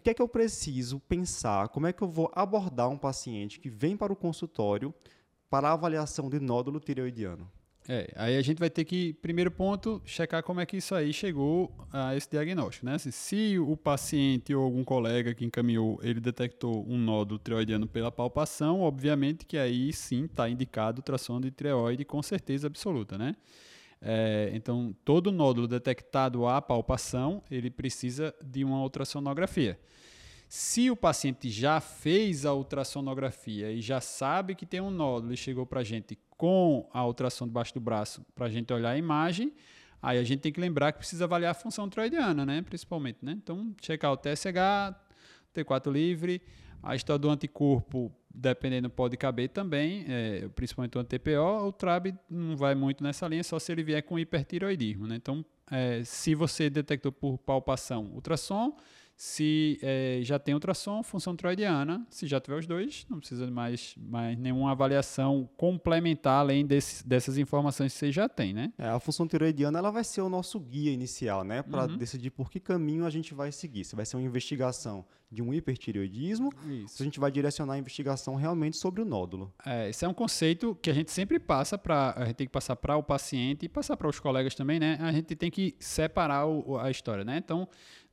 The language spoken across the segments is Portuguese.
que é que eu preciso pensar? Como é que eu vou abordar um paciente que vem para o consultório para avaliação de nódulo tireoidiano? É, aí a gente vai ter que, primeiro ponto, checar como é que isso aí chegou a esse diagnóstico, né? Se, se o paciente ou algum colega que encaminhou, ele detectou um nódulo tireoidiano pela palpação, obviamente que aí sim está indicado ultrassom de tireoide com certeza absoluta, né? É, então, todo nódulo detectado à palpação, ele precisa de uma ultrassonografia. Se o paciente já fez a ultrassonografia e já sabe que tem um nódulo e chegou para a gente com a ultrassom debaixo do braço para a gente olhar a imagem, aí a gente tem que lembrar que precisa avaliar a função tiroidiana, né? principalmente. Né? Então, checar o TSH, T4 livre, a história do anticorpo, dependendo, pode caber também, é, principalmente o anti-TPO. O TRAB não vai muito nessa linha, só se ele vier com hipertiroidismo. Né? Então, é, se você detectou por palpação ultrassom, se é, já tem ultrassom, função tiroidiana, se já tiver os dois, não precisa de mais, mais nenhuma avaliação complementar além desse, dessas informações que você já tem, né? É, a função tiroidiana ela vai ser o nosso guia inicial, né? Para uhum. decidir por que caminho a gente vai seguir. Se vai ser uma investigação de um hipertireoidismo, Isso. se a gente vai direcionar a investigação realmente sobre o nódulo. É, esse é um conceito que a gente sempre passa para, a gente tem que passar para o paciente e passar para os colegas também, né? A gente tem que separar o, a história, né? Então,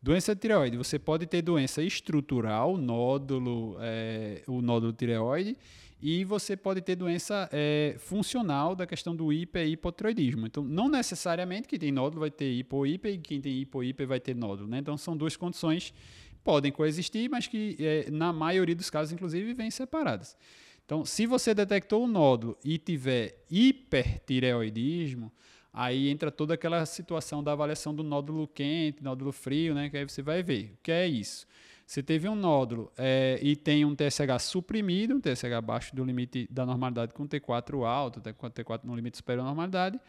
Doença tireoide, você pode ter doença estrutural, nódulo, é, o nódulo tireoide, e você pode ter doença é, funcional da questão do hiper e hipotireoidismo. Então, não necessariamente quem tem nódulo vai ter hipo hiper e quem tem hipo hiper vai ter nódulo. Né? Então, são duas condições que podem coexistir, mas que é, na maioria dos casos, inclusive, vêm separadas. Então, se você detectou o nódulo e tiver hipertireoidismo, Aí entra toda aquela situação da avaliação do nódulo quente, nódulo frio, né? Que aí você vai ver. O que é isso? Você teve um nódulo é, e tem um TSH suprimido, um TSH abaixo do limite da normalidade com T4 alto, T4 no limite superior à normalidade.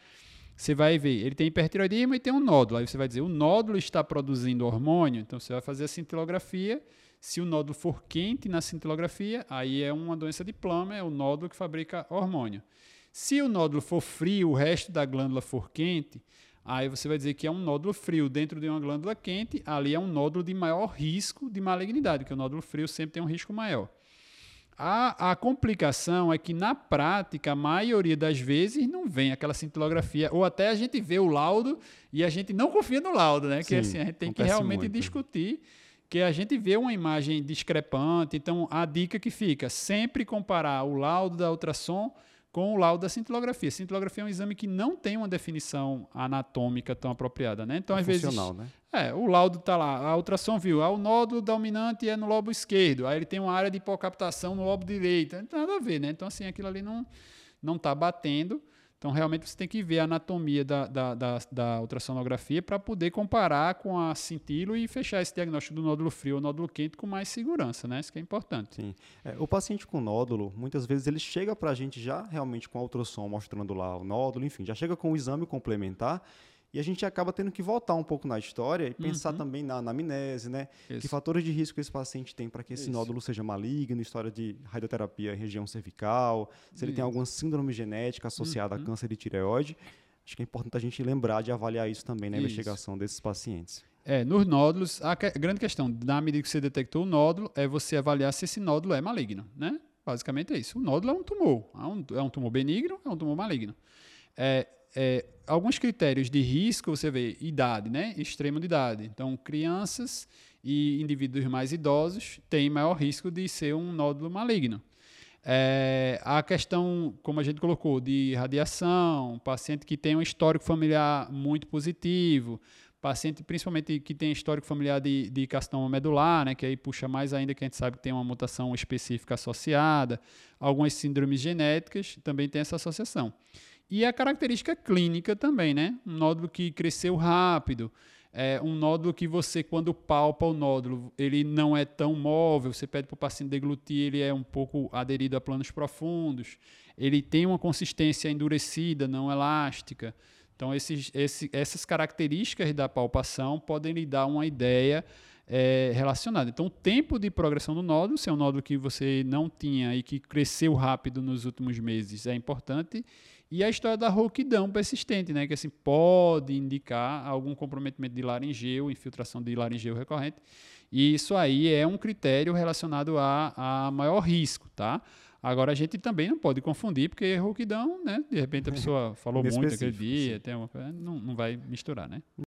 Você vai ver, ele tem hipertiroidismo e tem um nódulo. Aí você vai dizer, o nódulo está produzindo hormônio, então você vai fazer a cintilografia. Se o nódulo for quente na cintilografia, aí é uma doença de plama, é o nódulo que fabrica hormônio. Se o nódulo for frio, o resto da glândula for quente, aí você vai dizer que é um nódulo frio dentro de uma glândula quente, ali é um nódulo de maior risco de malignidade, porque o nódulo frio sempre tem um risco maior. A, a, complicação é que, na prática, a maioria das vezes não vem aquela cintilografia, ou até a gente vê o laudo e a gente não confia no laudo, né? Sim, que assim, a gente tem que realmente muito. discutir, que a gente vê uma imagem discrepante. Então, a dica que fica, sempre comparar o laudo da ultrassom com o laudo da cintilografia. A cintilografia é um exame que não tem uma definição anatômica tão apropriada, né? Então, é às vezes, né? é, o laudo está lá, a ultrassom viu, ah, o nódulo dominante é no lobo esquerdo, aí ele tem uma área de hipocaptação no lobo direito, não tem nada a ver, né? Então, assim, aquilo ali não não está batendo. Então, realmente, você tem que ver a anatomia da, da, da, da ultrassonografia para poder comparar com a cintilo e fechar esse diagnóstico do nódulo frio ou nódulo quente com mais segurança, né? Isso que é importante. Sim. É, o paciente com nódulo, muitas vezes ele chega para a gente já realmente com a ultrassom mostrando lá o nódulo, enfim, já chega com o exame complementar e a gente acaba tendo que voltar um pouco na história e pensar uhum. também na anamnese, né? Isso. Que fatores de risco esse paciente tem para que esse Isso. nódulo seja maligno, história de radioterapia em região cervical, se ele tem alguma síndrome genética associada uhum. a câncer de tireoide. Acho que é importante a gente lembrar de avaliar isso também na isso. investigação desses pacientes. É, nos nódulos, a grande questão, na medida que você detectou o nódulo, é você avaliar se esse nódulo é maligno, né? Basicamente é isso. O nódulo é um tumor. É um, é um tumor benigno, é um tumor maligno. É, é, alguns critérios de risco, você vê idade, né? Extremo de idade. Então, crianças e indivíduos mais idosos têm maior risco de ser um nódulo maligno. É, a questão, como a gente colocou, de radiação, paciente que tem um histórico familiar muito positivo, paciente principalmente que tem histórico familiar de, de carcinoma medular, né, que aí puxa mais ainda que a gente sabe que tem uma mutação específica associada, algumas síndromes genéticas também tem essa associação. E a característica clínica também, né? Um nódulo que cresceu rápido, é um nódulo que você, quando palpa o nódulo, ele não é tão móvel, você pede para o paciente deglutir, ele é um pouco aderido a planos profundos, ele tem uma consistência endurecida, não elástica. Então, esses, esse, essas características da palpação podem lhe dar uma ideia é, relacionada. Então, o tempo de progressão do nódulo, se é um nódulo que você não tinha e que cresceu rápido nos últimos meses, é importante. E a história da rouquidão persistente, né, que assim pode indicar algum comprometimento de laringeu, infiltração de laringeu recorrente. E isso aí é um critério relacionado a, a maior risco, tá? Agora a gente também não pode confundir, porque rouquidão, né? De repente a pessoa falou muito aquele dia, tem uma, não, não vai misturar, né?